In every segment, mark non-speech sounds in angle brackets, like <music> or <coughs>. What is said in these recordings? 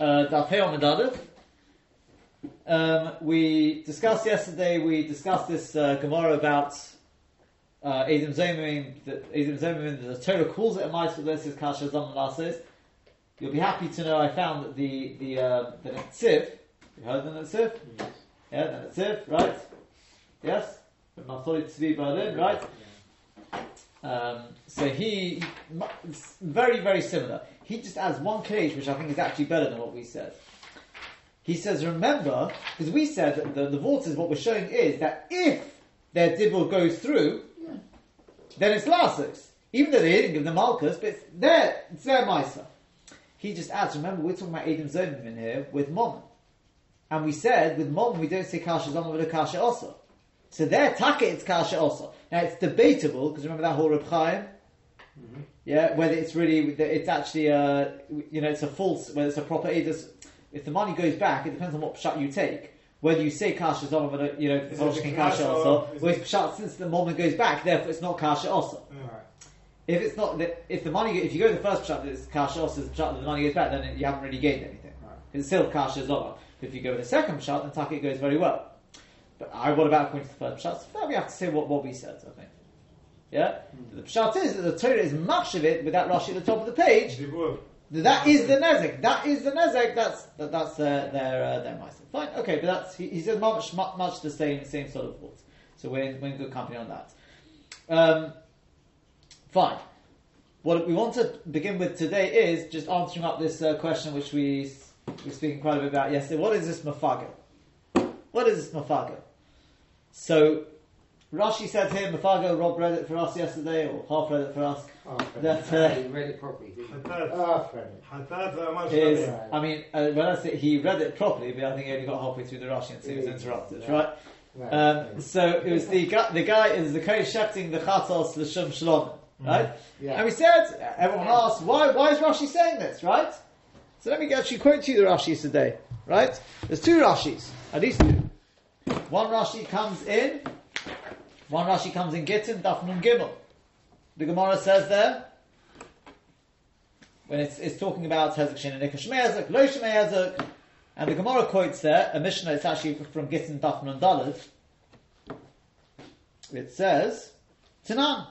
uh, Daf Hey Amud Um, we discussed yesterday. We discussed this uh, Gemara about uh, Edom Zomim. That Edom Zomim, the Torah calls it a mice, but this is Kasha Zaman Lasis. You'll be happy to know I found that the the uh, the Netziv. You heard the Netziv? Yes. Yeah, the Netziv, right? Yes. From Naftali Tzvi Berlin, right? Um, so he, very, very similar. He just adds one cage, which I think is actually better than what we said. He says, remember, because we said that the, the Vortas, what we're showing is that if their dibble goes through, then it's Lassus. Even though they didn't give the Malchus, but it's their, it's their Misa. He just adds, remember, we're talking about Edom Zomim in here with Mom. And we said, with Mom, we don't say Kasha Zoma, but a Kasha also. So there, Taka, it's Kasha also. Now it's debatable, because remember that whole Reb Chaim? Mm-hmm. Yeah, whether it's really, it's actually, uh, you know, it's a false, whether it's a proper edus. If the money goes back, it depends on what pshat you take. Whether you say kasha but you know, Is the King kasha or also. is Well, it- it's pshat since the moment goes back, therefore it's not kasha also. Alright. If it's not, if the money, if you go to the first pshat that it's kasha also, the pshat that the money goes back, then you haven't really gained anything. Right. It's still kasha zoma. If you go with the second pshat, then taka it goes very well. But I, what about according to the first pshat? So we have to say what, what we said, I think. Yeah? The pshat is that the Torah is much of it with that Rashi at the top of the page. That is the nezek. That is the nezek. That's that, that's their their uh, their meister. Fine, okay, but that's he, he says much, much much the same same sort of thoughts. So we're in, we're in good company on that. Um, fine. What we want to begin with today is just answering up this uh, question which we s- were speaking quite a bit about yesterday. What is this mafagel? What is this mafagel? So Rashi said here, go, Rob read it for us yesterday, or half read it for us. Oh, that, uh, he read it properly, didn't he? Half oh, read I mean, uh, when I say he read it properly, but I think he only got halfway through the Rashi and so he was interrupted, yeah. right? Um, so it was the guy, the guy is the coach shouting the chatos l'shem shalom, mm-hmm. right? Mm-hmm. Yeah. And we said, everyone asked, why, why is Rashi saying this, right? So let me actually quote you the Rashis today, right? There's two Rashis, at least two. One Rashi comes in one Rashi comes in Gittin, Daf Nun Gimel. The Gemara says there, when it's, it's talking about Hezek Shin and Nika Shmei Lo Shmei Hezek, and the Gemara quotes there, a Mishnah, it's actually from Gittin Daf Nun Daled, it says, Tanan,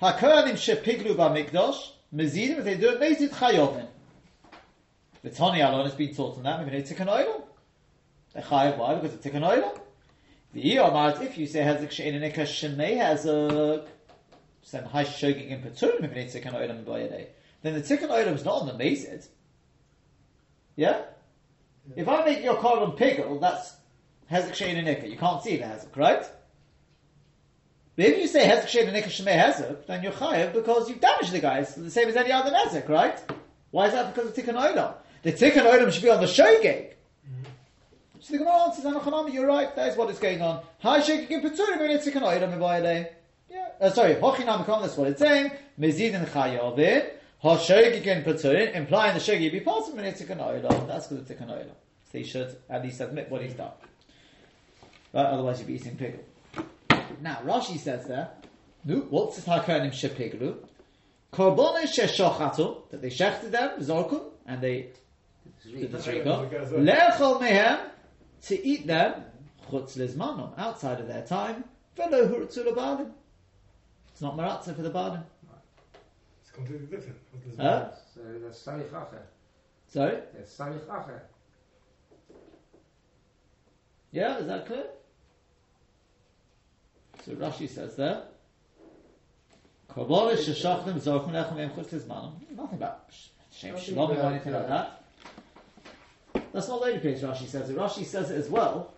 HaKohanim shepiglu ba'mikdosh, mezidim, if they do it, mezid chayovin. The Tony Alon has been taught on that, maybe they tikkun oil. They're why? Because it's tikkun oil. The Iyomart, if you say Hezek She'in and Nika Shmei Hezek, then Hai Shogig in Peturim, they tikkun oil ba'yadei then the tikkun item is not on the mazid. Yeah? If I make your column pickle, that's hezek shein and nikka. You can't see the hezek, right? But if you say hezek shein and nikka shemei hezek, then you're chayav because you've damaged the guy. The same as any other hezek, right? Why is that? Because of tikkun item. The tikkun item should be on the shogeg. So the Gemara answers, "Anachanami, you're right. That is what is going on. Hi, shogeg in peturim and it's tikkun item in Yeah. Uh, sorry, hochinam that's what it's saying. Mezidin chayavin. Hoshogig in peturim, implying the shogeg be possible and it's tikkun item. That's because of tikkun item. So he should at least admit what he's done. Right? Otherwise you'd be eating pickle. Now, Rashi says there, no, what's the Hakonim shepiglu? Korbono sheshochatu, that they shechted them, zorkum, and they did the. Lechol mehem, to eat them, chutz lizmanom, outside of their time, velo hurtzu lebadim. It's not maratza for the badim. It's completely different. Huh? So that's Samich Acher. Sorry? That's Samich Acher. Yeah, is that clear? So Rashi says there. Korbono sheshachtem zorkum lechem mehem. Nothing about shem Nothing shalom or anything like that. That's not the only place Rashi says it. Rashi says it as well.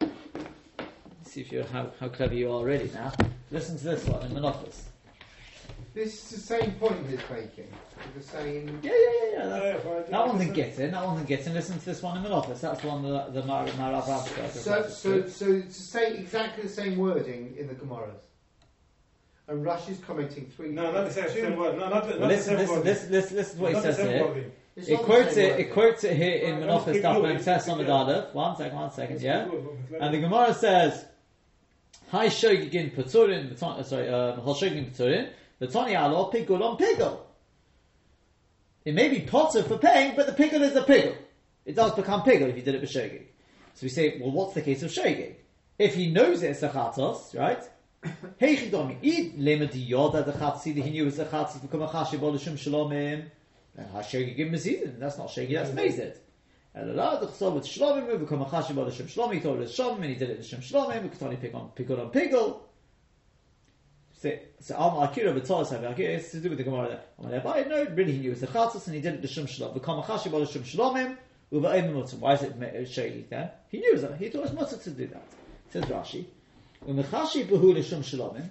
Let's see if you how, how clever you are already now. Listen to this one in Menachos. This is the same point he's making. The same. Yeah, yeah, yeah, yeah. That's, Yeah, that one didn't get in. That one didn't get in. Listen to this one in Menachos. That's the one that the Mar- Marav Ramsberg So, so, so it's the same, exactly the same wording in the Gemaras. And Rush is commenting three. No, not the same, same word. No, not the, Well, not the same listen, word. listen, listen, listen to what he Not the says same here. wording. It's It quotes it. wording. It quotes it here in Well, Menachos Daf good, Ben it's Tes good, Amud yeah. Aleph. One second, one second, yeah. And the Gemara says, "Hi shogigin peturin." the Ton- uh, Sorry, hal shogigin peturin. The Tony alo pigul on pigul. It may be potter for paying, but the pigul is a pigul. It does become pigul if you did it b'shogeg. So we say, well, what's the case of shogeg? If he knows it's a chatos, right? <coughs> Heichi domi id lema di yoda the chatzi that he knew it's a chatzi become a chashi bolishum shalomim. Then hashogeg give mezidin. That's not shogeg, that's mezid. Elala the chsov with shlomim we become a chashi bolishum shlomim. He told us shlomim and he did it l'shem shlomim. We could only pick on pigul on pigul. So, Al Akira B'Tolas Havi Akira, it's to do with the Gemara there. Amal Abai, no, really he knew it was a chatos and he did it l'shem shlom. Become a chashi bolishum shlomim. Uva Eimim Mutzim. Why is it shogeg then? He knew it was, he thought it was mutter to do that. Says Rashi. Umechashi behu l'shum shalomim.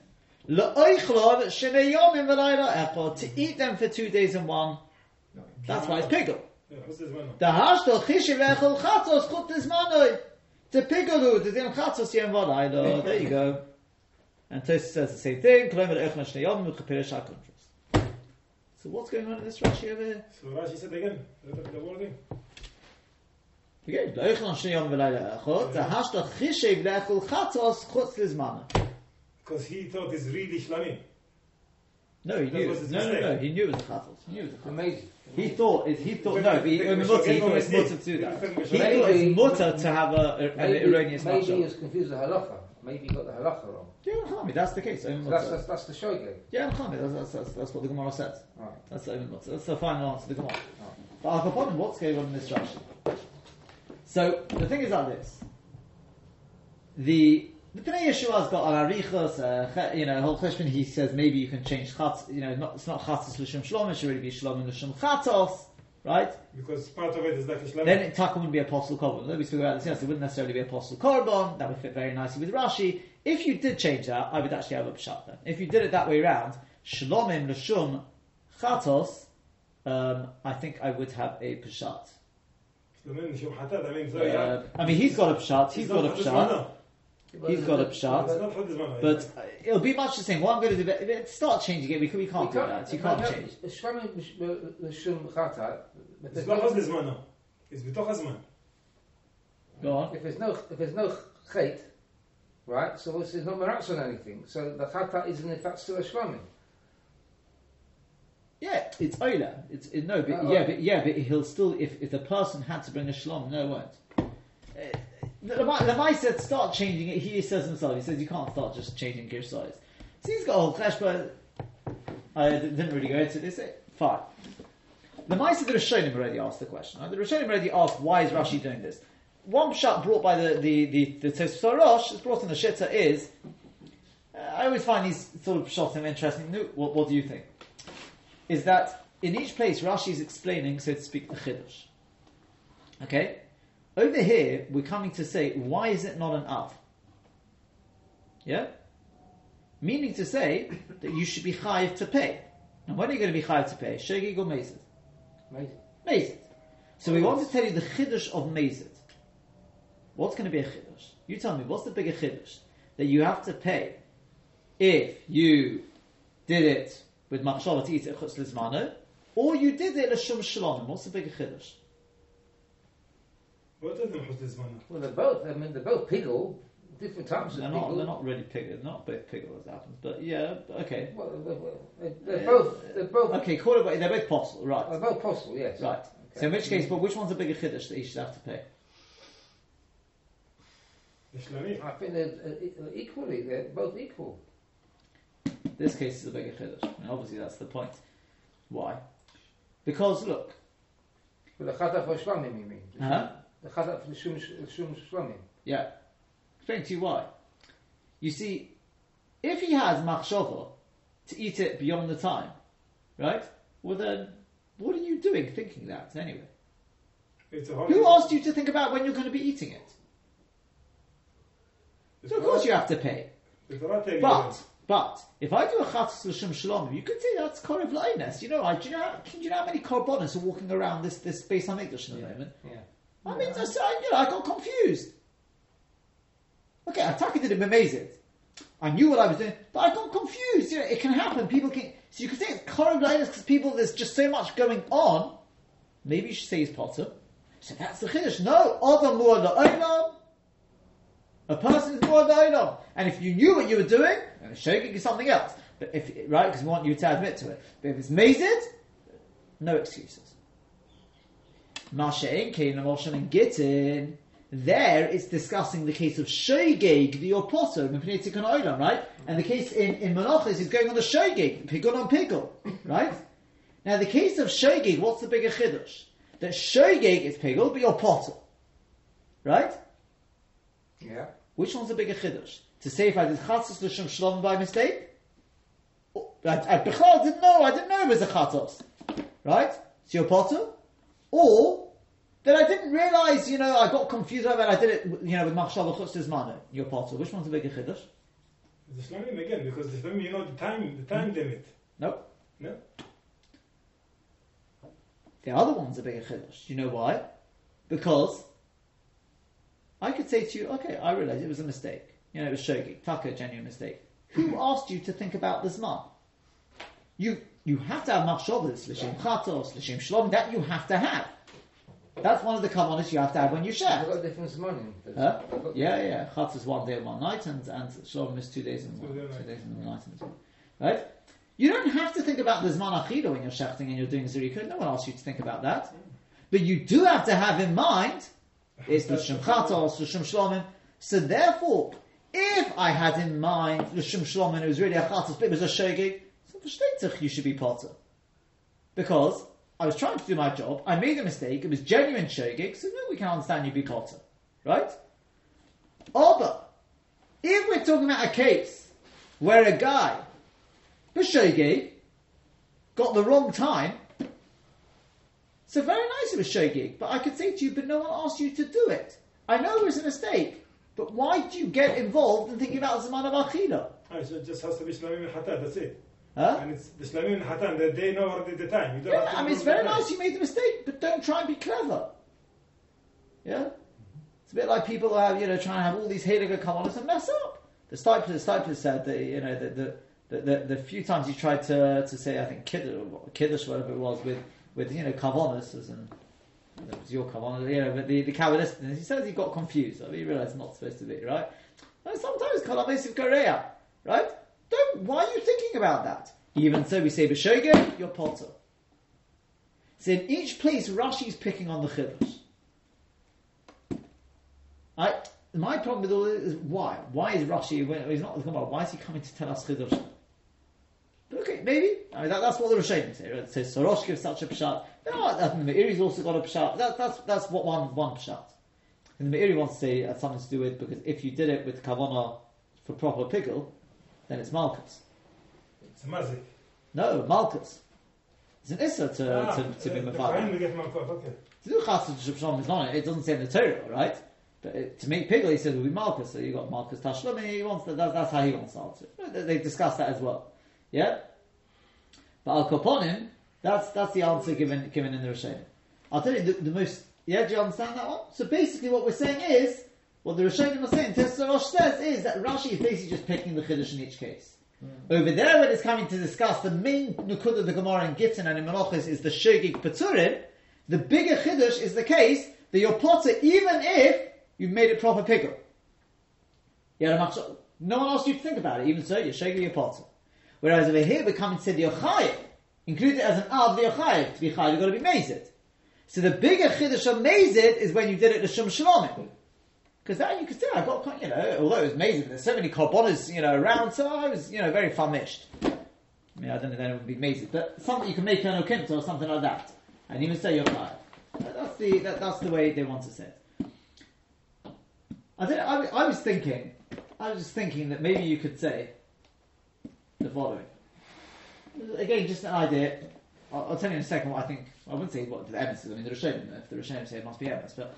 La'oichlon shenei yomim v'layla echad. To eat them for two days and one. That's why it's pickle. Da hast du chische wechel chatzos chut des manoi. Te pickle du, des im chatzos jen vod aido. There you go. And Tosis says the same thing. Kloim ed echna shnei yom, mut chepere shakon. So what's going on in this Rashi over here? So Rashi said again, let's look at Okay, da ich noch schon mal leider gehört, da hast du Khishay Blechel Khatzos kurz des Mannes. Cuz he thought is really schlimm. No, he knew. was No, no, no. He knew it was a chatos. He knew it was a chatos. Amazing. He thought it, he thought no, but he, Maybe- um, mutter, he thought it's mutter to do that. maybe- He thought maybe- it's mutter to have a, a, an Maybe, erroneous maybe he was confused with halacha. Maybe he got the halacha wrong. Yeah, Chami, that's the case. So that's, mutter. that's, that's the shogeg. Yeah, Chami, that's, that's, that's, that's what the Gemara says. Right. That's the. That's the final answer to the Gemara. But I'll upon him, what's going on in this Rashi? So the thing is like this: the the Pnei Yehoshua's got an arichos, uh, you know, whole cheshbon. He says maybe you can change chatz. You know, not, it's not chatzos l'shem shlom. It should really be shlom l'shem chatzos, right? Because part of it is like a shlamim. Then it taka wouldn't be apostle korban. We speak about this yes, it wouldn't necessarily be apostle korban. That would fit very nicely with Rashi. If you did change that, I would actually have a pshat then. If you did it that way around, shlomim l'shum chatos, um, I think I would have a pshat. shlamim, shum hatat, I mean, Uh. I mean, he's got a pshat. He's got a pshat. Zmano. He's got a It's pshat. not Chod Zmano, But uh, it'll be much the same. What I'm going to do, if it start changing it, we, can, we can't do that. You can't change. Shlamim l'shum chata. but It's there's not no- Chod Zmano. It's b'toch. Go on. If there's no if there's no chait, right? So it's, there's no merax on anything. So the chata isn't in fact still a shlamim. Yeah, it's Ola. It's it, no, but No, yeah, uh, but yeah, but he'll still if, if the person had to bring a shlom, no, it won't. Uh, the Lamai said start changing it. He says himself. He says you can't start just changing gear size. So he's got a whole clash, but I didn't really go into this. Fine. The Maisa the Rishonim already asked the question. Right? The Rishonim already asked why is Rashi doing this. One shot brought by the the the, the Rosh, is brought in the Shitta is. Uh, I always find these sort of shots interesting. What, what do you think? Is that in each place Rashi is explaining, so to speak, the Chiddush. Okay? Over here, we're coming to say, why is it not an Av? Yeah? Meaning to say that you should be chayiv to pay. Now, when are you going to be chayiv to pay? Shegig or Mezid? Mezid. So we want to tell you the Chiddush of Mezid. What's going to be a Chiddush? You tell me, what's the bigger Chiddush? That you have to pay if you did it with machshava to eat it chutz or you did it l'shum shalom. What's the bigger Chiddush? What is the Chod Zmano? Well, they're both. I mean, they're both piggle, different types of They're piggle. not, they're not really pig, they're not both pig as happens, but yeah, okay. Well, they're, they're, they're both. They're both. Okay, call it, what- they're both possible, right? They're right. both possible. Yes. Right. So in which case, but which one's a bigger Chiddush that you should have to pay? I think they're uh, equally. They're both equal. This case is a bigger Chiddush. And obviously that's the point. Why? Because look, But the chata for shlamim, you mean? uh-huh. The chata for shum shum shlamim. Yeah. Explain to you why. You see, if he has machshava to eat it beyond the time, right? Well then, what are you doing thinking that anyway? It's a hard. Who asked you to think about when you're going to be eating it? It's So of course you have to pay. it's a hard thing, But, but, if I do a chatzos l'shem shalom, you could say that's korev la'ines. You know, I, do you know, how, do you know how many korbanos are walking around this, this base on English at the moment? Yeah. I mean, I, you know, I got confused. Okay, Ataka did it amazing. I knew what I was doing, but I got confused. You know, it can happen. People can. So you can say it's korev because people there's just so much going on. Maybe you should say it's potter. So that's the chiddush. No, other more la'olam. A person is more la'olam. And if you knew what you were doing, then shogeg is something else. But if right, because we want you to admit to it. But if it's mazid, no excuses. Masha Enkein, Moshe and there it's discussing the case of Shogeg, the Oposo, Mepnei Tikkun Olam, right? And the case in, in Menachos is going on the Shogeg, Pickle on Pickle, right? Now the case of Shogeg, what's the bigger Chiddush? That Shogeg is Pickle, but Potter. Right? Yeah. Which one's the bigger Chiddush? To say if I did Chatzos L'Shem Shalom by mistake? Oh, I, I, didn't know, I didn't know it was a Chatzos. Right? So Potter? Or that I didn't realise, you know, I got confused about it, I did it, you know, with Machshav Chutz's Manu. You're Potter. Which one's the bigger Chiddush? The Shlamim again, because the Shlamim, you know the time, the time hmm? limit. Nope. No? The other one's a bigger chiddush. Do you know why? Because I could say to you, okay, I realise it was a mistake. You know, it was shogi, taka, genuine mistake. Who <laughs> asked you to think about the zman? You you have to have machshavas, l'shem chatos, l'shem shalom. That you have to have. That's one of the kavanas you have to have when you I've share. got a different money. Huh? Yeah, yeah. Chatos is one day and one night, and and shalom is two days and Two one, day two days and one night and. Right? You don't have to think about the zman achida when you're shechting and you're doing zirika. No one asks you to think about that. But you do have to have in mind it's l'shem chatos, l'shem shlomim. So therefore, if I had in mind l'shem shlomim, it was really a chatos, but it was a shogig, for you should be potter. Because I was trying to do my job, I made a mistake, it was genuine shogig, so no, we can understand you be potter. Right? But if we're talking about a case where a guy, b'shogig, got the wrong time, so very nice it was shogig, but I could say to you, but no one asked you to do it. I know it was a mistake, but why do you get involved in thinking about Zaman of Akhira? Ah, so it just has to be Shlamim and Hatan, that's it. Huh? And it's and Hatan, that they know already the time. You don't have Yeah, I mean, it's very nice you made the mistake, but don't try and be clever. Yeah? Mm-hmm. It's a bit like people who have, you know, trying to have all these on us and mess up. The Steipler, the Steipler said that, you know, the, the, the, the, the few times he tried to, to say, I think, Kiddush, Kiddush, whatever it was, with, with you know, Kavonis, as in, it was your Kavonis, you know, but the, the Kabbalist, he says he got confused. I mean, he realised it's not supposed to be, right? And sometimes Kalamesiv Korea, right? Don't, why are you thinking about that? Even so, we say, B'shoga, you're Potter. So in each place, Rashi's picking on the Chiddush. I, my problem with all this is why? Why is Rashi, he's not the Gemara, why is he coming to tell us Chiddush? Okay, maybe. I mean, that, that's what the Rishonim say. Right? Says Sorosh gives such a pshat. What? The Meiri's also got a pshat. That, that's, that's what one, one pshat. And the Meiri wants to say it has something to do with, because if you did it with Kavana for proper pickle, then it's Malchus. It's a mazik. No, Malchus. It's an Issa to, Ah, to, to be. Kohen will get Malkot, okay. To do chassid shalom is not. It doesn't say in the Torah, right? But it, to make pickle, he says will be Malchus. So you got Malchus Tashlum, and he wants that, that. That's how he wants to answer it. They, discussed that as well. Yeah. But al koponim, that's that's the answer given given in the Rishonim. I'll tell you the, the most. Yeah, do you understand that one? So basically, what we're saying is what the Rishonim are saying. Tesorosh says is that Rashi is basically just picking the chiddush in each case. Mm. Over there, when it's coming to discuss the main nukud of the Gemara in Gittin and in Menachos is the Shogig Peturim, the bigger chiddush is the case that you're potter even if you've made it proper pickle. You had a machshava- No one asked you to think about it, even so, you're Shogig your potter. Whereas over here, we're coming to the Yochayev, include it as an av the Yochayev. To be Chayev, you've got to be Mazid. So the bigger chiddush of Mazid is when you did it to Shum Shalomim. Because that you could say, I got, you know, although it was amazing, there's so many korbanos, you know, around, so I was, you know, very famished. I mean, I don't know then it would be amazing, but something you can make an okinta or something like that. And even say you're fired. That's the, that, that's the way they want to say it. I, don't, I, was- I was thinking, I was just thinking that maybe you could say the following. Again, just an idea. I'll, I'll tell you in a second what I think. I wouldn't say what the evidence is. I mean, the Rishonim, if the Rishonim say it must be evidence, but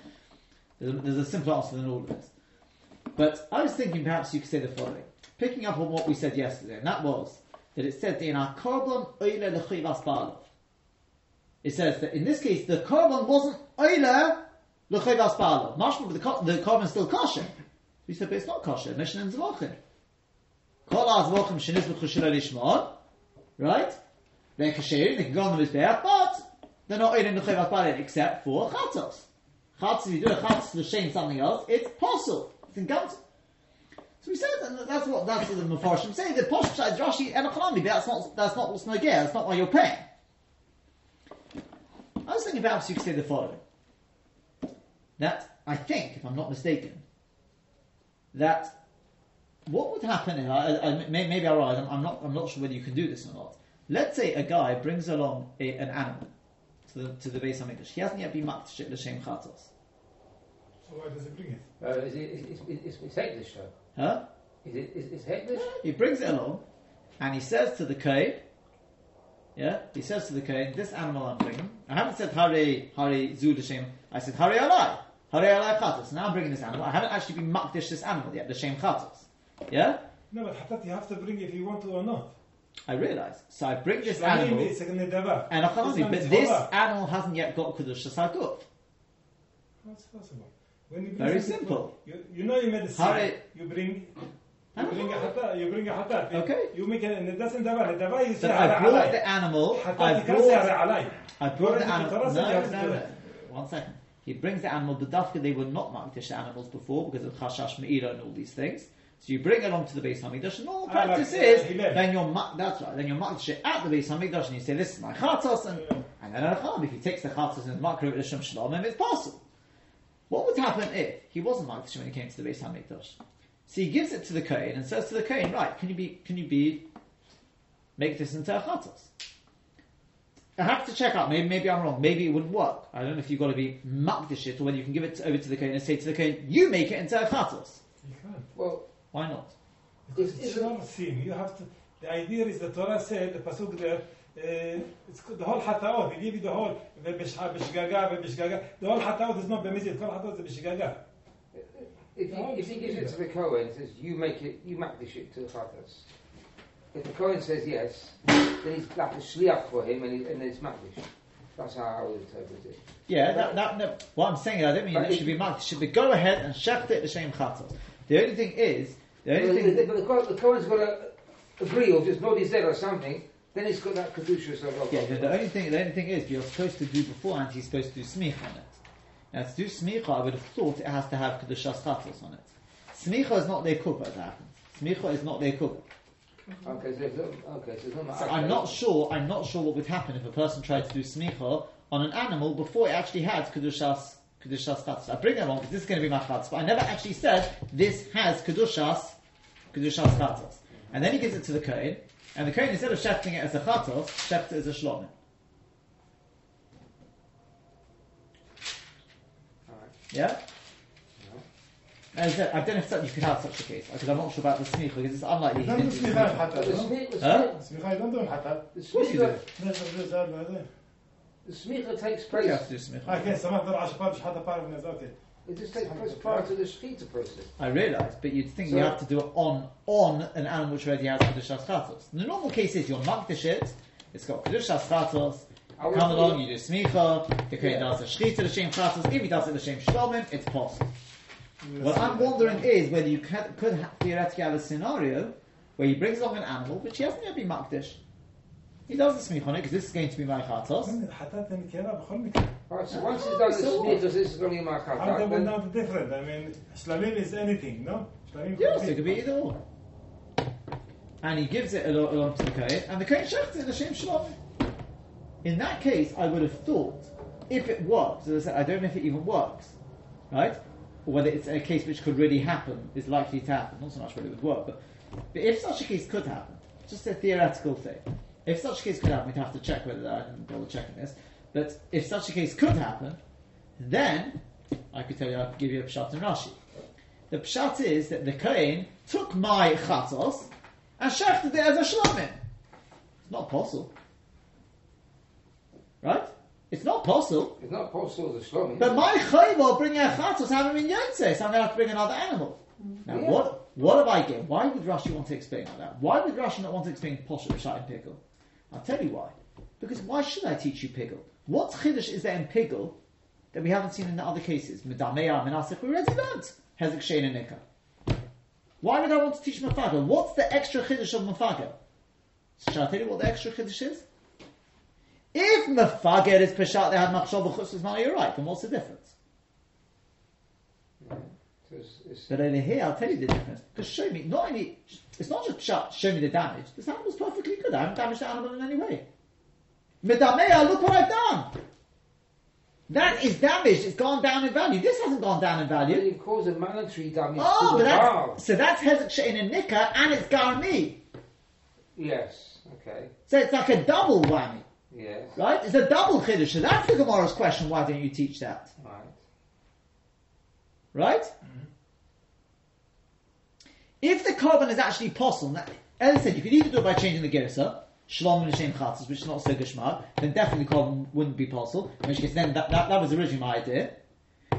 there's a, there's a simpler answer than all of this. But I was thinking perhaps you could say the following, picking up on what we said yesterday, and that was that it said in our korban oile. It says that in this case the korban wasn't oile lechivas ba'alav. Mashma, the, the korban still kosher. We said, but it's not kosher. Mishnah and Zvachim. Kol azvachim shenis b'chushila lishmon. Right? They're kasher, they can go on the mizbeach, but they're not oile lechivas ba'alav except for chatos. Chatzos, if you do a chatzos to shame something else, it's possible. It's in Gamta. So we said that that's what that's what the Mepharshim say. The posh is Rashi and Achalami, that's not that's not what's Nogea. That's not why you're paying. I was thinking perhaps you could say the following. that I think, if I'm not mistaken, that what would happen if I, I, may- maybe I'm right. I'm, I'm not. I'm not sure whether you can do this or not. Let's say a guy brings along a, an animal to the to the Beis Hamikdash. He hasn't yet been makdash l'shem chatos. So why does he bring it? Uh, is it, is, is, is, it's Hekdesh though. Huh? Is it, is, is Hekdesh? He brings it along, and he says to the kohen, yeah, he says to the kohen, this animal I'm bringing. I haven't said hare hare zu l'shem. I said hare alai, hare alai chatos. Now I'm bringing this animal. I haven't actually been makdash this animal yet, The l'shem chatos. Yeah, No, but hatat you have to bring if you want to or not. I realise. So I bring this animal. is a. And one but this animal hasn't yet got Kiddush Saguf. How's possible? When you Very simple. You, you know you made a sign. You bring. You bring hatat. You bring a hatat. Okay. You make a nedava. Nedava you say So I brought the animal, I you say brought. I brought the animal, no, said you have to no, no, one second. He brings the animal, but dafka they were not Makdish animals before because of Chashash Me'ira and all these things. So you bring it along to the Beis Hamikdash, and all the Ah, like, practice uh, is, Hillel. then you're, ma- that's right, then you're Makdish it at the Beis Hamikdash, and you say, this is my Chatos, and, Yeah. and then Acham, if he takes the Chatos and Makro Rishon Shalom, it's possible. What would happen if he wasn't Makdish when he came to the Beis Hamikdash? So he gives it to the Kohen and says to the Kohen, right, can you be, can you be, make this into a Chatos? I have to check out, maybe, maybe I'm wrong, maybe it wouldn't work. I don't know if you've got to be Makdish it, or whether you can give it over to the Kohen and say to the Kohen, you make it into a Chatos. You can't. Well, why not? Because it's, it's Israel, your. You have to. The idea is the Torah said the pasuk there. Uh, it's the whole hataot. They give you the whole b'shgaga b'shgaga. The whole hataot is not b'mizit. The whole hataot is b'shgaga. If, you, if he gives it to the Cohen, says you make it, you map this shit to the Chatas. If the Cohen says yes, then he's like a shliach for him, and, he, and it's makdish. That's how I would interpret it. Yeah, that, that, no, what I'm saying, I don't mean it should be makdish. It should be go ahead and shaft it the same Chatas. The only thing is, the only the, thing, but the, Kohen- the Kohen's got to agree, or just nobody's there or something, then he's got that kedusha. So yeah, the, the only thing, the only thing is, you're supposed to do beforehand, he's supposed to do smicha on it. Now, to do smicha, I would have thought it has to have kedushas chatos on it. Smicha is not their kuba, as it happens. Smicha is not their kuba. Mm-hmm. Okay, so, okay, so, not So I'm not sure. I'm not sure what would happen if a person tried to do smicha on an animal before it actually had kedushas kedushas chatos. I bring it along because this is going to be my chatos, but I never actually said this has kedushas kedushas chatos. And then he gives it to the kohen, and the kohen instead of shefting it as a chatos, shefts it as a shlomim. Alright. Yeah. As I said, I don't know if such, you could have such a case because I'm not sure about the smicha because it's unlikely. he don't didn't do do smicha smicha. in Hatat, no? Huh? Smicha, you don't do in Hatat. the Of course you do. The smicha takes place. You have to do smicha. Okay, someone thought Ashkar Shhata Parvinas. Okay. It just takes place prior to the shechita process. I realise, but you'd think so you have to do it on on an animal which already has kedushas In The normal case is you're makdish it. It's got kedushas tatos. Come along, you do smicha. The kohen yeah. does a shechita l'shem tatos. If he does it the l'shem shlomim, it's possible. What I'm wondering is whether you can, could theoretically have a scenario where he brings along an animal which he hasn't yet been makdish. He does the smichona because this is going to be my chatos. Right, so once he's done the so, does this is going to be my chatos. How they will not different? I mean, shlamim is anything, no? Yes, it could be either one. And he gives it along to the kohen, and the kohen shechts it l'shem shalom. In that case, I would have thought, if it works, as I said, I don't know if it even works, right? Or whether it's a case which could really happen, is likely to happen. Not so much whether it would work, but, but if such a case could happen, just a theoretical thing if such a case could happen, we'd have to check whether I can bother checking this, but if such a case could happen, then I could tell you, I could give you a Pshat and Rashi. The pshat is that the Kohen took my chatos and shechted it as a shlomim. It's not possible. Right? It's not possible. it's not possible as a shlomi. But my chayvah bringing a chatos haven't been yotze, so I'm going to have to bring another animal. Now, Yeah. what what have I gained? Why would Rashi want to explain like that? Why would Rashi not want to explain poshet pshat and pickle? I'll tell you why. Because why should I teach you pickle? What chiddush is there in pickle that we haven't seen in the other cases? Medameya, menasich, we already learned. Hezek, shein, and nikah. Why would I want to teach mafaga? What's the extra chiddush of mafaga? Shall I tell you what the extra chiddush is? If mafaga is peshat, they had machshov v'chus now you're right. Then what's the difference? So it's, it's, But over here, I'll tell you the difference. Because show me, not only, it's not just show me the damage. This animal's perfectly good. I haven't damaged the animal in any way. Medamea, look what I've done. That is damaged. It's gone down in value. This hasn't gone down in value. it caused a monetary damage Oh, but that's, so that's Hezek Shein and Nika, and it's Garmi. Yes. Okay. So it's like a double whammy, Yes. right? It's a double Chiddush. So that's the Gemara's question. Why don't you teach that? Right. Right? If the korban is actually possible, as I said, you could either do it by changing the gersa, shalom and shem chatzas, which is not so geshmar, then definitely korban wouldn't be possible. In which case, then that, that, that was originally my idea.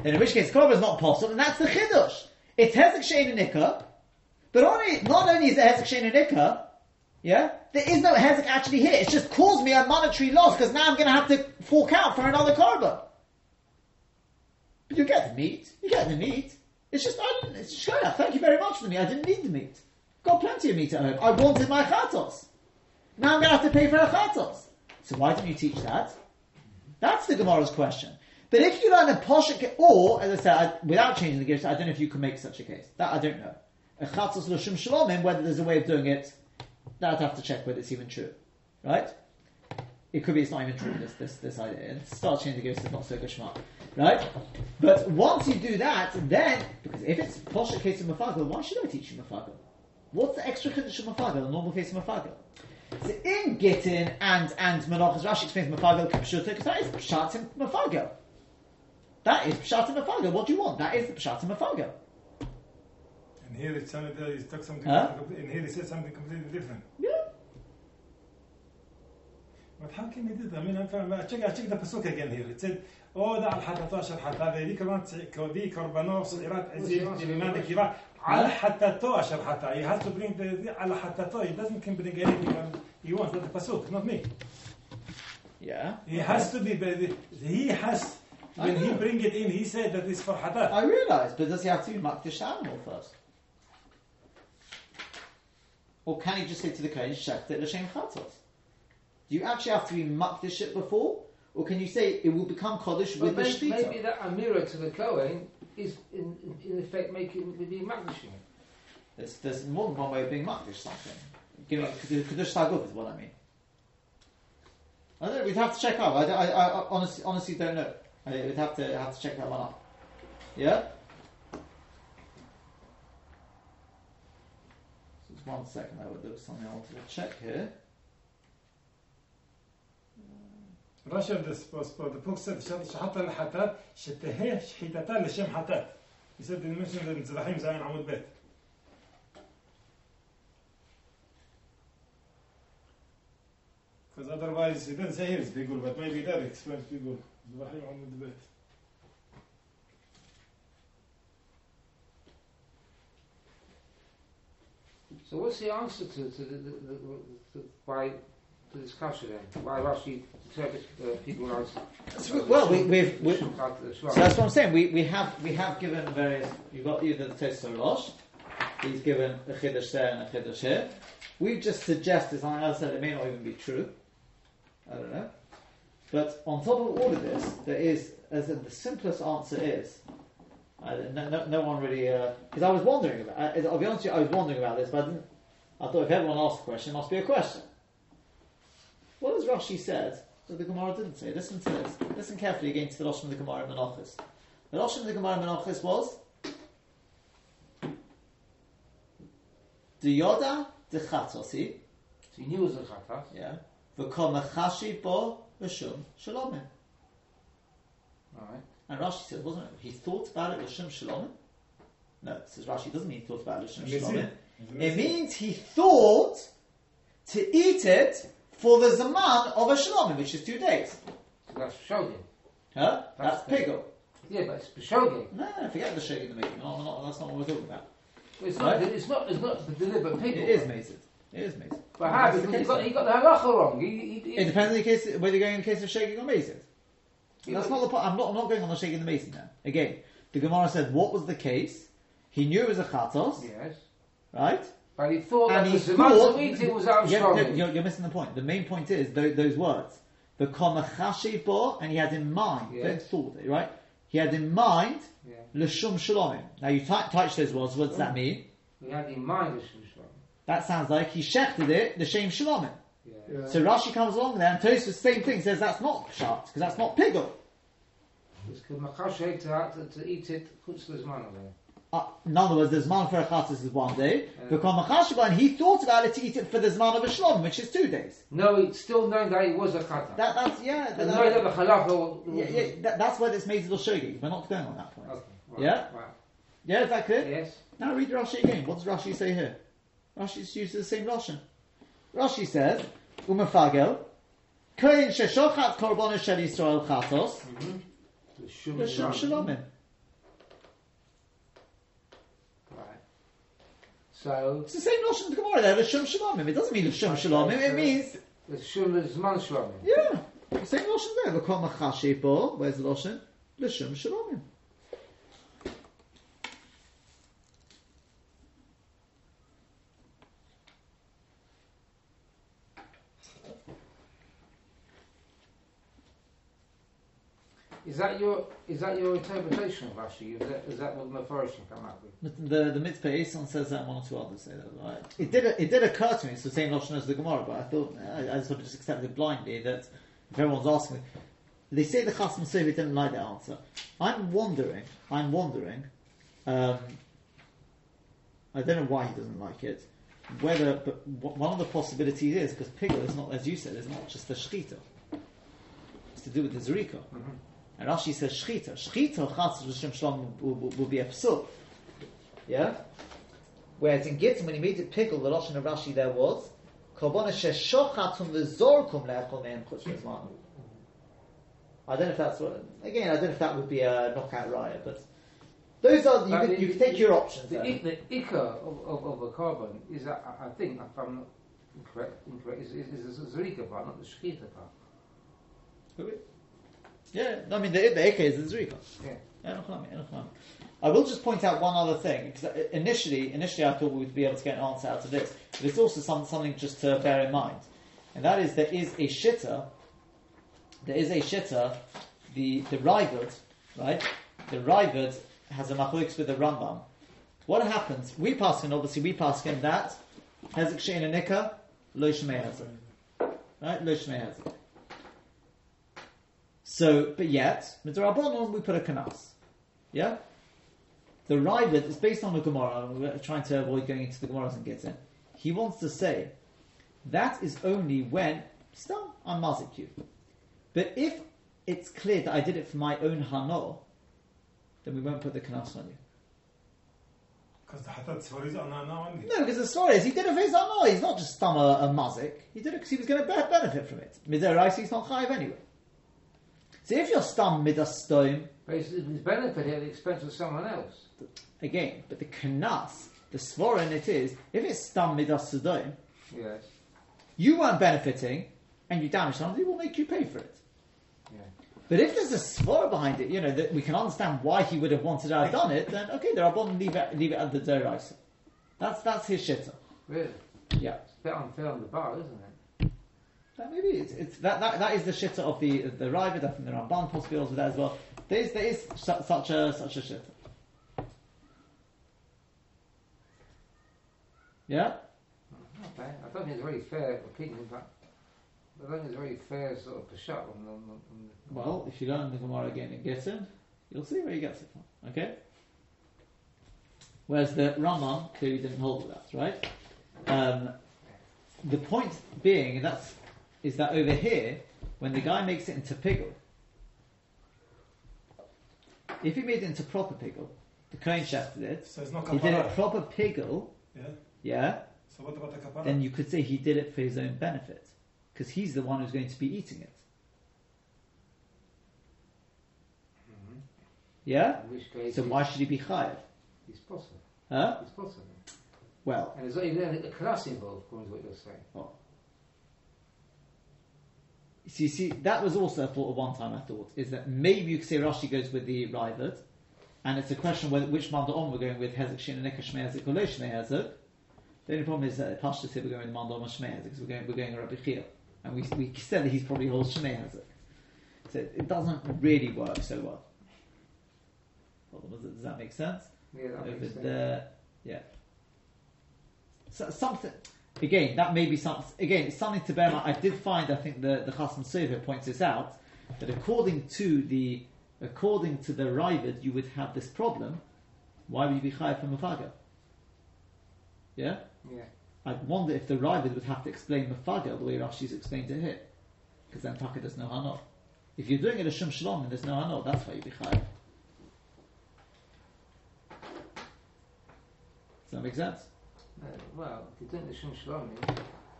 Then in which case, korban is not possible, and that's the chiddush. It's hezek shein and nikah, but only, not only is it hezek shein and nikah, yeah, there is no hezek actually here. It's just caused me a monetary loss because now I'm going to have to fork out for another korban. But you get the meat. You get the meat. It's just, I didn't, it's shayach. Thank you very much for the meat. I didn't need the meat. Got plenty of meat at home. I wanted my chatos. Now I'm going to have to pay for a chatos. So why didn't you teach that? That's the Gemara's question. But if you learn a poshik, or, as I said, I, without changing the gears, I don't know if you can make such a case. That I don't know. A chatos l'shum shalomim, whether there's a way of doing it, that I'd have to check whether it's even true. Right? It could be it's not even true, this, this, this idea. And start changing the gears is not so gashmak. Right? But once you do that, then, because if it's poshik case of mafagel, why should I teach you mafagel? What's the extra chiddush of mafagel, a normal case of mafagel? So in Gittin and and Menachos, Rashi explains mafagel because that is pshat in mafagel. That is pshat in mafagel. What do you want? That is the pshat in mafagel. And here it sounded uh, he something. Huh? And here he said something completely different. Yeah. But how can he do that? I mean, I'm trying, I check, I check the pasuk again here. It said, "Oh, da al hatato asher hata ve'li kaman kodi korbano s'irat ezim jimiman dekiva al hatato asher hata." He has to bring the, the al hatato. He doesn't can bring anything else he wants. That's the pasuk, not me. Yeah. He has to be. the- He has. When I he know. bring it in, he said that it's for hatat. I realise, but does he have to be makdish the animal first? Or can he just say to the kohen, shech it l'shem chatos? Do you actually have to be makdish it before? Or can you say it will become kodesh with the maybe, shtita? maybe that Amira to the Kohen is in, in, effect making being makdishing it. There's, there's more than one way of being makdish something. Giving Kaddish Taguf is what I mean. I don't know, we'd have to check out. I, I, I, I honestly, honestly don't know. I, we'd have to, have to check that one out. Yeah? Just one second, I would, there was something I wanted to check here. Rashi of the book said, Shahat al Hatat, Sheteheh Shhitata L'Shem Hatat. He said, they mentioned in Tzvahim Zayin Amud Bet. Because otherwise, he didn't say here's Bigul, but maybe that explains Bigul. Tzvahim Amud Bet. So what's the answer to, to, the, the, the, to by the discussion then? Why Rashi interpret uh, people as So, well, we, we've, we, Shulchan as So that's what I'm saying. We, we have we have given various. You've got either the Tosfos Rosh. He's given a chiddush there and a chiddush here. We've just suggested something else that it may not even be true. I don't know. But on top of all of this, there is, as in, the simplest answer is, I, no, no, no one really, because I was wondering about. I, I'll be honest with you, I was wondering about this, but I didn't. I thought if everyone asked a question, it must be a question. What has Rashi said that the Gemara didn't say? Listen to this. Listen carefully again to the Rosh of the Gemara in Menachos. The Rosh of the Gemara in Menachos was the Yoda the So he knew it was a Chatas. yeah, the Komachashi bo Rishum Shalomim. All right. And Rashi said, wasn't it? He thought about it Rishum Shalomim. No, it says Rashi doesn't mean he thought about it Mizid. Shalomim. It means he thought to eat it for the Zaman of a Shalomim, which is two days. So that's Shogin. Huh? That's That's Pigel. Yeah, but it's Shogin. No, no, forget the shake in the making. No, that's not what we're talking about. It's not, Right. it's not, it's not the deliberate. It is mazed. It is mazed. But how? Because he got, he got the halacha wrong. He, he, he, It depends on the case whether you're going in the case of shaking or he- That's not the point. I'm not. I'm not going on the shaking the mason now. Again, the Gemara said what was the case. He knew it was a chatos, Yes. right? But he thought And that he the Zaman thought. to was out yeah, no, you're, you're missing the point. The main point is those, those words. The komachashi bo, and he had in mind. Yes. Don't thought it, right? He had in mind Yeah. shalomim. Now you ty- touch those words. What does that mean? We had in mind the Shushan. That sounds like he shechted it l'shem shalomim. Yeah. Yeah. So Rashi comes along there and Tosfos the same thing says that's not pshat because that's not pigul. It's machashev to, to, to eat it, chutz lezman alei. Uh, in other words, the Zman for a Chatzis is one day. Because Machashba, and he thought about it to eat it for the Zman of a Shlom, which is two days. No, it's still knowing that it was a chata. That, that's, yeah, that, And that- knowing that the falafel yeah, yeah, that, that's why this made it shogi. We're not going on that point. Okay, right, Yeah? Right. Yeah, is that clear? Yes. Now read Rashi again. What does Rashi say here? Rashi uses the same Lashon. Rashi says, Umafagel, Kohen sheshochat korban shel Yisrael chatos, The shum shalomim. Right. So, It's the same Lashon as the Gemara there, l'shum shalomim. It doesn't mean l'shum shalomim, it means, the shum lezman shalom. yeah, the same Lashon there. V'kol machashi bo, where's the Lashon? L'shum shalomim. Is that your is that your interpretation of Rashi? Is that, is that what the Mepharshim come up with? The the Mitzpeh Eisan says that, one or two others say that. Right? It did it did occur to me. It's the same notion as the Gemara, but I thought I, I sort of just accepted blindly that if everyone's asking, they say the Chasam Sofer didn't like that answer. I'm wondering. I'm wondering. Um, I don't know why he doesn't like it. Whether, but one of the possibilities is because pigel is not, as you said, is not just the shechita. It's to do with the zerika. And Rashi says shechita. Shechita chas l'shem shalom will, be a psul. Yeah? Whereas in Gittin, when he made it pickle, the Lashon of Rashi there was, Karbona sheshochatum v'zorkum le'echol me'em chutz lezmanu. I don't know if that's what, again, I don't know if that would be a knockout riot, but those are, you, could, you could take your options The, i- the ikka of, of, of a korban is I I think if I'm not incorrect, incorrect is, is, is the zerika part, not the shechita part. Yeah, I mean, the, the Eke is the Zrika. Yeah. I will just point out one other thing because uh, initially, initially I thought we would be able to get an answer out of this, but it's also some, something just to bear in mind, and that is there is a shitter, there is a shitter, the the Raavad, right? The Raavad has a machlokes with the Rambam. What happens? We pass in obviously we pass in that Hezek Shein and Nika, Lo Shmei Hezek, right? Lo Shmei. So, but yet, Midrabanon, we put a kanas. Yeah? The Raavad is based on the Gemara, and we're trying to avoid going into the Gemaras and get in. He wants to say, that is only when, still, I'm mazik you. But if it's clear that I did it for my own hano, then we won't put the kanas on you. Because the Hatat Tzvar is on only. No, because the story is he did it for his hano. He's not just stum a, a mazik. He did it because he was going to benefit from it. Midaraisi, he's not chayiv anyway. So if you're stum midas stoim, But it's, it's benefiting at the expense of someone else. again, but the kanas, the svorin it is, if it's stam midas sudoim, Yes. you weren't benefiting and you damaged something, will make you pay for it. Yeah. But if there's a svora behind it, you know, that we can understand why he would have wanted to have done it, then okay, there are leave it leave it at the deraisa. That's that's his shitter. Really? Yeah. It's a bit unfair on the bar, isn't it? That maybe it's, it's that, that that is the shitter of the the Raavad, I think the Ramban possibly goes with that as well. There is there is su- such a such a shitter. Yeah? Okay. I don't think it's a very fair opinion, but I don't think it's a very fair sort of on the. On the, on the Well, if you learn the Gemara again and get it, you'll see where he gets it from. Okay? Whereas the Rambam clearly didn't hold with that, right? Um, the point being, and that's, is that over here, when the guy makes it into piggle, if he made it into proper piggle, the Kohen chef did it, So it's not he did it kapara. proper piggle, Yeah. yeah, So what about the kapara? then you could say he did it for his own benefit. Because he's the one who's going to be eating it. Mm-hmm. Yeah? in which case, So why should he be chayav? it's possible. Huh? It's possible. Well, And there's not even a class involved, according to what you're saying. So you see, that was also a thought of one time I thought, is that maybe you could say Rashi goes with the Raavad, and it's a question whether which Manda on we're going with, Hezek Shin and Shmei Hezek or Shmei Hezek. The only problem is that Pashta said we're going with Manda on Shmei Hezek, because we're going, we're going Rabbi Chia. And we, we said that he's probably holds Shmei Hezek. So it doesn't really work so well. Does that make sense? Yeah, that over makes sense. there. Yeah. So, something again that may be something again it's something to bear in mind. I did find I think the the Chasam Sofer points this out that according to the according to the Raavad, you would have this problem, why would you be chayav from Mafaga? Yeah? Yeah. I wonder if the Raavad would have to explain Mafaga the way Rashi's explained it here. Because then Taka does no Hanot. If you're doing it as Shum Shalom and there's no Hanot, that's why you'd be chayav. Does that make sense? Well, if you're doing the Shum Shalom,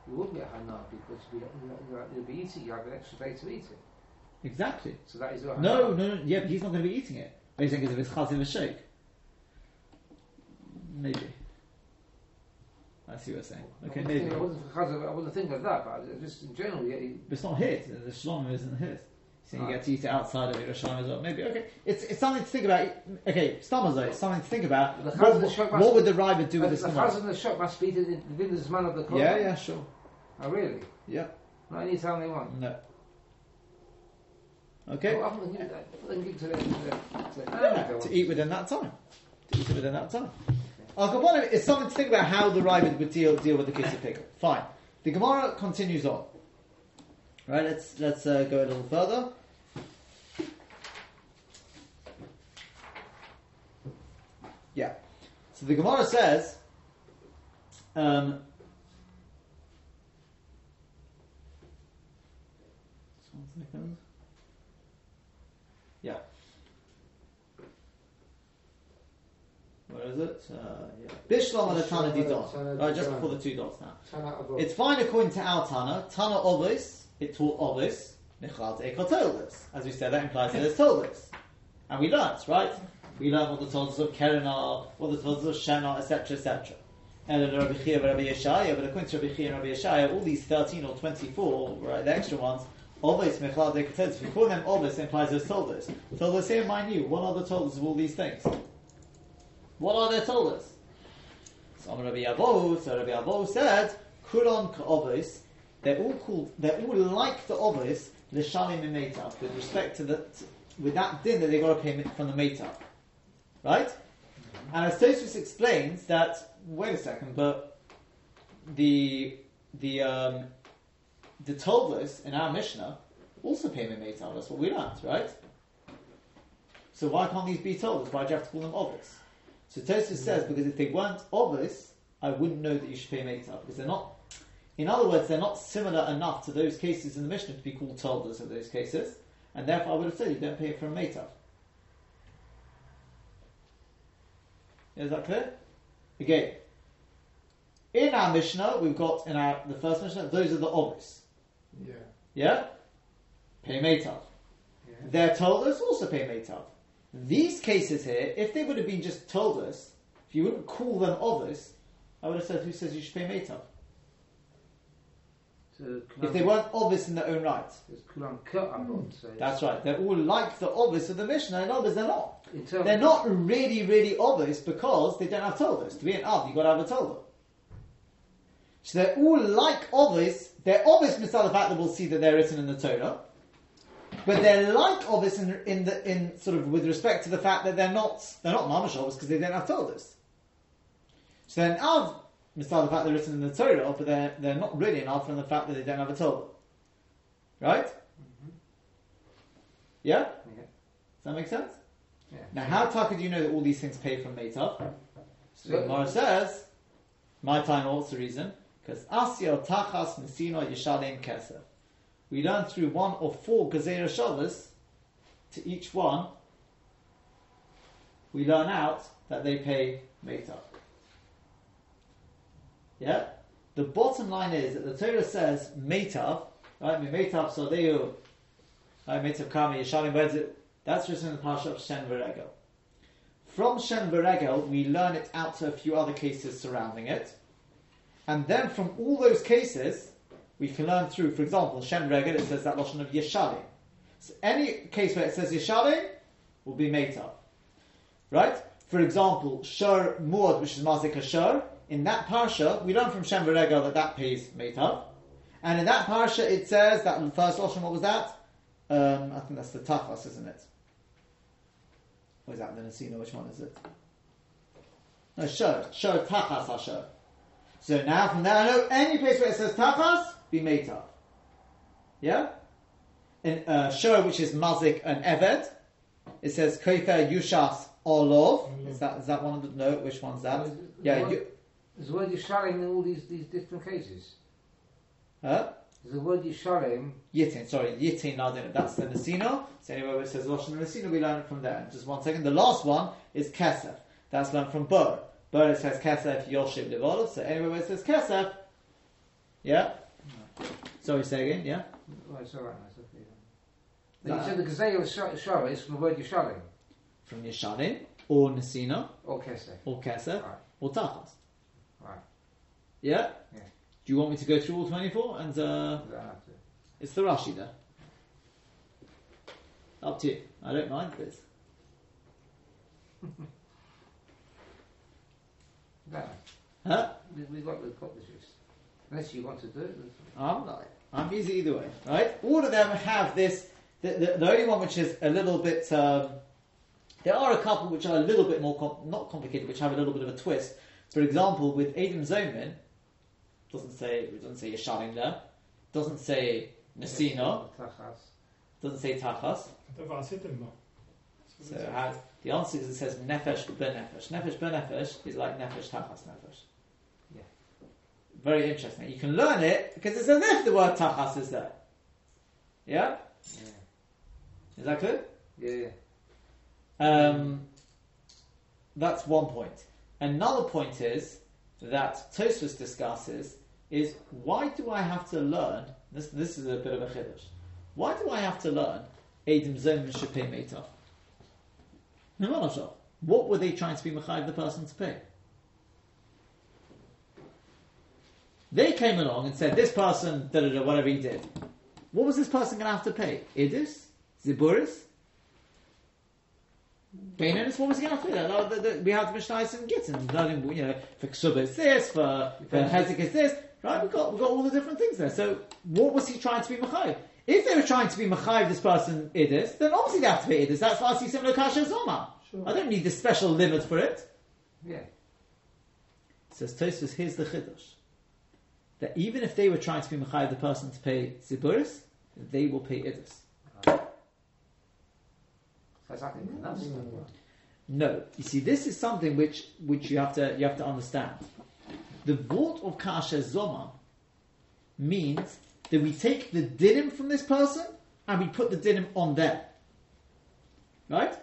you would get Hana because you, you, you, you'll be eating, you have an extra day to eat it. Exactly. So that is your No, no, no, yeah, but he's not going to be eating it. Are you saying because it's chazir shake? Maybe. I see what you're saying. Okay, wouldn't maybe. think- I wasn't, I wouldn't think of that, but just in general, yeah, you- But it's not his. The shalom isn't his. So you get to eat it outside of Yerushalayim as well. Maybe. Okay. It's, it's something to think about. Okay, Stamazoi, it's something to think about. The What, what, what would the Riva do the, with the this chaz Gemara? in the shop must be within the man of the Kohen. Yeah, yeah, sure. Oh, really? Yeah. Not any time they want. No. Okay. To give the. The, the Yeah, eat within that time. To eat within that time. Kabbalah is something to think about how the Raavad would deal deal with the case of pickle. Fine. The Gemara continues on. Right. Let's let's uh, go a little further. Yeah. So the Gemara says. Um, just one second. Yeah. Where is it? Uh, yeah. Bishlam and the Tana. Right, just before the two dots now. It's fine according to our Tana. Tana Ovis, it taught Ovis, Nichlat Eko told us. As we said, that implies that it's told us. And we learnt, right? We learned what the told of Keren are, what the told of Shana, etc., etc. And then Rabbi Chia Rabbi Yeshaya, but according to Rabbi Chia and Rabbi Yeshaya, all these 13 or 24, right, the extra ones, Ovis, told us. If you call them Ovis, it implies it's told us. Told us here, mind you, what are the Toldos of all these things? What are their told us? So Rabbi Abo, so Rabbi Abo said, Kulon ka'ovis, they're all called, they're all like the ovis, l'shalim and meitav, with respect to the, with that din that they got to pay from the meitav. Right? And as Tosfos explains that, wait a second, but the, the, um, the Toldos in our Mishnah also pay me meitav, that's what we learned, right? So why can't these be Toldos? Why do you have to call them ovis? So Tosfos says because if they weren't obvious, I wouldn't know that you should pay meitav because they're not. In other words, they're not similar enough to those cases in the Mishnah to be called toldas of those cases, and therefore I would have said you don't pay for a meitav. Is that clear? Okay. in our Mishnah, we've got in our the first Mishnah, those are the obvious. Yeah. Yeah, pay meitav. Yeah. They're told us also pay meitav. These cases here, if they would have been just told us, if you wouldn't call them others, I would have said, who says you should pay meitav? So, If they weren't obvious in their own right. There's Kulan Cut Avot. So That's right. They're all like the obvious of the Mishnah, and others they're not. They're not really, really obvious because they don't have tolders. To be an Av, you've got to have a tolder. So they're all like obvious. They're obvious beside the fact that we'll see that they're written in the Torah. But they're like obvious in, in the in sort of with respect to the fact that they're not they're not mamash obvious because they don't have tolders. So they're an Av beside the fact they're written in the Torah, but they're they're not really an from the fact that they don't have a Torah. Right? Mm-hmm. Yeah? Yeah. Does that make sense? Yeah. Now, how taka do you know that all these things pay from Meitav? So the Gemara says, my time also reason, because Asya Tachas Nesino Yishalim Kesef. We learn through one or four Gezerah Shavos, to each one, we learn out that they pay Meitav. Yeah? The bottom line is that the Torah says Meitav, right? Meitav Sodeu, right? Meitav Kami Yishalim, where's it? That's just in the Parsha of Shen V'Regel. From Shen V'Regel, we learn it out to a few other cases surrounding it. And then from all those cases, we can learn through, for example, Shen V'Regel, it says that Lashon of Yeshalim. So any case where it says Yeshalim will be Meitav. Right? For example, Shur Muad, which is Mazik Shur, in that Parsha, we learn from Shen V'Regel that that piece pays Meitav. And in that Parsha, it says that on the first Lashon, what was that? Um, I think that's the Tachas, isn't it? Or is that the Nesina? Which one is it? No, Shur. Shur Tachas Ashur. So now from there, I know any place where it says Tachas, be Meitav. Yeah? In uh, Shur, which is Mazik and Eved, it says Koifer Yushas Olov. Is that is that one of the no? Which one's that? Yeah, you, there's the word Yishalim in all these, these different cases. huh? There's the word Yishalim. Yitin, sorry, Yitin Nadin. That's the Nesino. So anyway, where it says Rosh Nesino, we learn it from there. Just one second. The last one is Kesef. That's learned from Bur. Bur says Kesef Yoshib Levolov. So anyway, where it says Kesef, yeah. Sorry, say again. Yeah. Oh, it's alright, okay. Then you said the Gazelle Shara is from the word Yishalim, From Yeshalim or Nesino or Kesef. or Kesef Right. or Tachas. Yeah. Yeah. Do you want me to go through all twenty-four? And uh, don't have to. it's the Rashi there. Up to you. I don't mind this. <laughs> No, Huh? we, we got, we've got the gist. Unless you want to do it. I'm not. I'm easy either way, right? All of them have this. The, the, the only one which is a little bit. Um, there are a couple which are a little bit more com- not complicated, which have a little bit of a twist. For example, with Adam Zomin, doesn't say it doesn't say Yeshalim there. Doesn't say Nesino. Doesn't say Tachas. So the answer is it says nefesh benefesh. Nefesh benefesh is like nefesh tachas nefesh. Yeah. Very interesting. You can learn it because it's as if the word tachas is there. Yeah. yeah. Is that good? Yeah. yeah. Um, that's one point. Another point is that Tosfos discusses is why do I have to learn? This this is a bit of a chiddush. Why do I have to learn Edim Zom and Shepei Meitah? What were they trying to be mechayiv the person to pay? They came along and said, this person, da da da, whatever he did. What was this person going to have to pay? Idis? Ziburis? Baininus, what was he going to have to pay? No, we have the Mishnahs and Gittin, you know, for Ksuba it's this, for, for Hezek it's this, right? We've got, we've got all the different things there. So, what was he trying to be mechayiv? If they were trying to be mechayiv this person Idis, then obviously they have to be Idis. That's why I see similar Kasher Zomam. Sure. I don't need the special limit for it. Yeah. It Says Tosfos, here's the chiddush. That even if they were trying to be mechayiv the person to pay ziburis, they will pay idus. So it's like enough stuff. No, you see, this is something which which you have to you have to understand. The vort of kasher zomam means that we take the dinim from this person and we put the dinim on them. Right?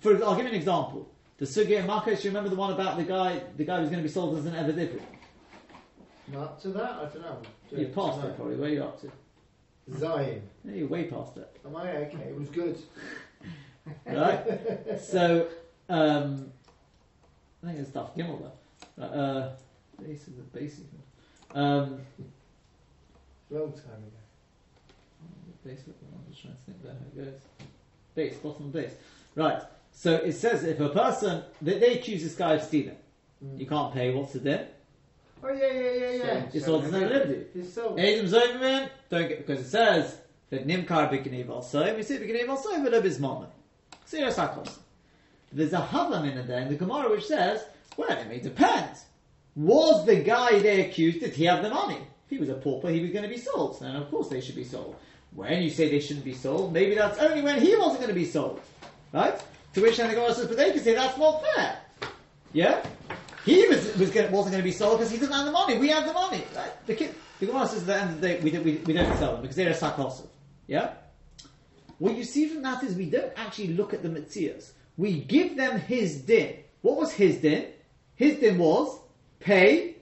For I'll give you an example. The sugya in Makkos, you remember the one about the guy the guy who's going to be sold as an eved ivri? Not to that, I don't know. Do You it passed tonight. it probably. Where are you up to? Zion. Yeah, you're way past it. Am I okay? It was good. <laughs> right? so, um, I think it's tough Gimel though. Uh, base is a basic. Um, Long time ago. basic. I'm just trying to think about how it goes. Base, bottom base. Right. So it says if a person they, they accuse this guy of stealing, Mm. you can't pay. What's the din? Oh yeah, yeah, yeah, yeah. Same. It's all no liberty. Adam Zoverman, don't get because it says that Nimkar Bikiniv also. We see Bikiniv also, but it's Mama. Serious Akos. There's a Havam in there in the Gemara which says, well, it may depend. Was the guy they accused, did he have the money? If he was a pauper, he was going to be sold. And of course they should be sold. When you say they shouldn't be sold, maybe that's only when he wasn't going to be sold. Right? To which then Gemara says, but they can say that's not fair. Yeah? He was, was gonna, wasn't going to be sold because he didn't have the money. We have the money. Right? The, the Gemara says at the end of the day, we, don't- we, we don't sell them because they're a sakosov. Yeah? What you see from that is we don't actually look at the mitzias. We give them his din. What was his din? His din was pay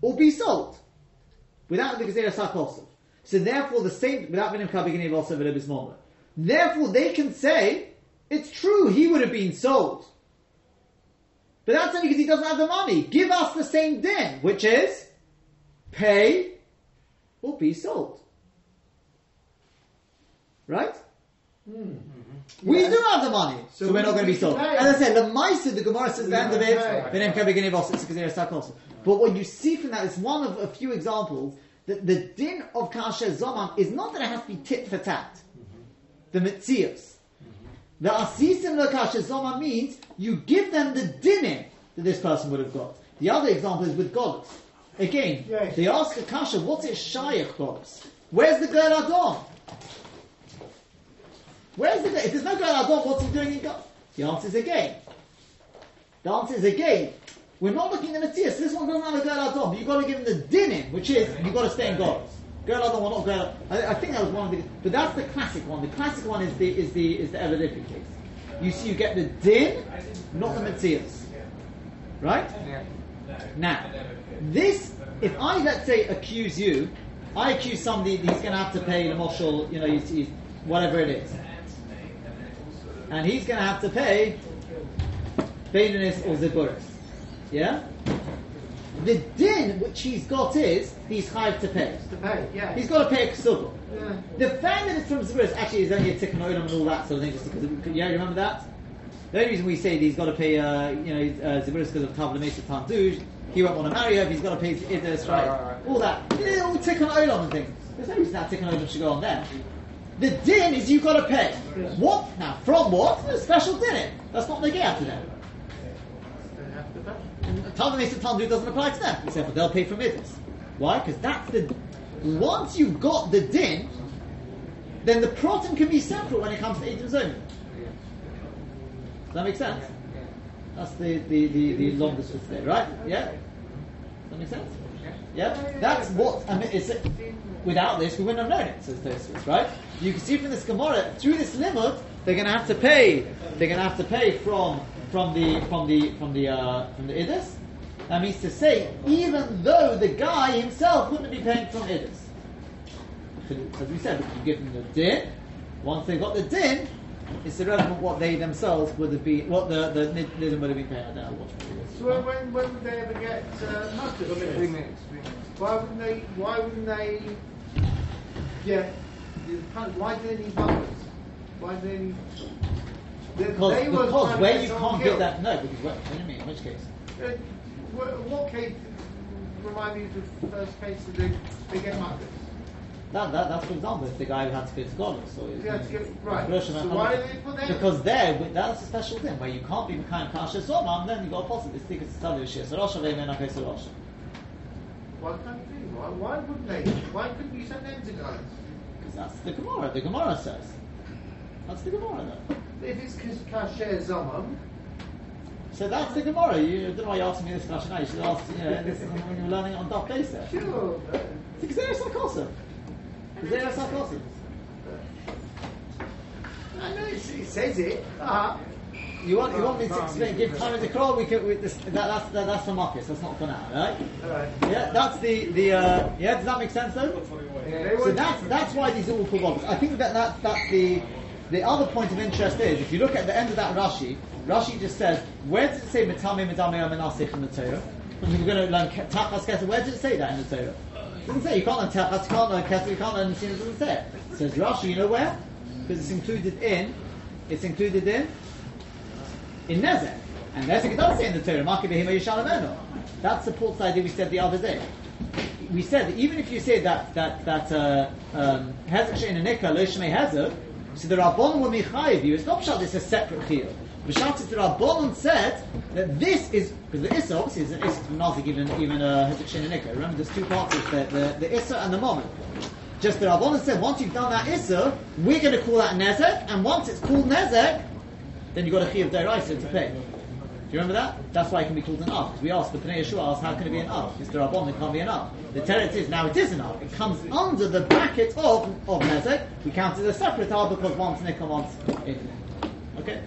or be sold. Without the Gezerah Sakosov. So therefore the same, without Minim Kabigini also Velibis Therefore they can say, it's true, he would have been sold. But that's only because he doesn't have the money. Give us the same din, which is pay or be sold. Right? Hmm. We Yeah. do have the money, so, So we're not going to be sold. As I said, the Maisa, the Gemara says at the end of can it, pay. Benem Kabigini Vos, it's because they're stuck also. But what you see from that is one of a few examples that the din of Kasher Zomam is not that it has to be tit for tat. The Mitzias. The Asisim lo Kasher Zomam means you give them the dinim that this person would have got. The other example is with Golos. Again, Yes. they ask a Kasha, what's it Shayach Golos? Where's the girl Adon? Where's the din? If there's no Goel Adon, what's he doing in God? The answer is again. The answer is again. We're not looking at the Matthias. This one going around the Goel Adon, but you've got to give him the dinim, which is you've got to stay in God. Goel Adon, well, not Goel. I, I think that was one of the, but that's the classic one. The classic one is the is the is the Evelific case. You see, you get the din, not the Matthias, right? Yeah. Now, this, if I, let's say, accuse you, I accuse somebody that he's going to have to pay the moshel, you know, he's, he's, whatever it is. And he's going to have to pay Bailinus or Ziburis. Yeah? The din which he's got is, he's hired to pay. To pay, yeah. He's got to pay a ksubah. yeah. The fact that it's from Ziburis actually is only a tikkun olam and all that sort of thing, just because, of, yeah, you remember that? The only reason we say that he's got to pay, uh, you know, uh, Ziburis because of Tavla Mesa Tanduj, he won't want to marry her, but he's got to pay Idis, right? All that. All tikkun olam and things. There's no reason that tikkun olam should go on there. The din is you've got to pay. What? Now, from what? A special din. That's not to them. They have to pay. And Tavla Mesa Tanduj doesn't apply to them, except for they'll pay for Idis. Why? Because that's the. Once you've got the din, then the proton can be separate when it comes to Idis only. Does that make sense? That's the, the, the, the longest of there, right? Yeah? Does that make sense? Yeah? That's what, I mean, it's, without this, we wouldn't have known it, says Tosfos, right? You can see from this Gemara, through this limit, they're going to have to pay, they're going to have to pay from, from the, from the, from the, uh, from the Idis. That means to say, even though the guy himself wouldn't be paying from Idis. As we said, if you give them the din, once they've got the din, it's irrelevant what they themselves would have been, what the, the nid- would have been paying. I don't know what it is. So when, when, when would they ever get uh, mustard? Three minutes. Three minutes. Why wouldn't they? Why wouldn't they get? the Why do they need butlers? Why do they need? They, Because, they because where you can't get that, no, because what, what do you mean, in which case? Uh, what, what case? Remind me of the first case that they, they get mutters. That, that, that's for example, if the guy who had to go to scholars, so it's- Yeah, to get- right. So why do they put that? Because there, that's a special thing, where you can't be Mekayim Kasher Zomam, then you've got a tickets to tell you Shir, Rosh Hashanah, then okay, so Rosh. Why? Why, wouldn't they? Why couldn't you send them to guys? Because that's the Gemara, the Gemara says. That's the Gemara though. If it's kasher zomam, So that's the Gemara, you, I don't know why you're asking me this question now, you should ask, you know, this is when you were learning it on Daf Besa. sure. but- Because they're sarcasm. Because they're sarcasm. I know it, says it. Uh, You want, you want me to explain, give time to crawl? We can, we, this, that, that's, that, that's for Makkos, that's not for now, right? alright. Yeah, that's the, the, uh, yeah, does that make sense though? They So that's, that's why these are all called bubbles. I think that that's, that's the, the other point of interest is, if you look at the end of that Rashi, Rashi just says, where does it say Mitame Midame Amenasich in the Torah? When we're going to learn Ke- Tachas Kesef, where does it say that in the Torah? It doesn't say, you can't learn Tachas, you can't learn Kesef, you can't learn Nisim, it doesn't say it. It says Rashi, you know where? Because it's included in, it's included in, in Nezek. And Nezek does say in the Torah, Maki Behima Yishalameno. That supports the idea we said the other day. We said that even if you say that that that uh, um, Hezek Shein Anika Lo Shmei Hezek, so the Rabbanon will mechayiv you. It's not pshat; it's a separate chiyuv. B'shat is the Rabbanon said that this is because the Issa obviously is an Issa from Nazik even even uh, Hezek Shein Anika. Remember, there's two parts: the, the the Issa and the moment. Just the Rabbanon said once you've done that Issa, we're going to call that Nezek, and once it's called Nezek, then you've got a chiyuv deraisa to pay. Do you remember that? That's why it can be called an av. Because we asked, the Pnei Yehoshua asked, how can it be an av? The Rabban, it can't be an av. The teretz is, now it is an av. It comes under the bracket of, of Nezek. We count it as a separate av because one's nick one's in. Okay?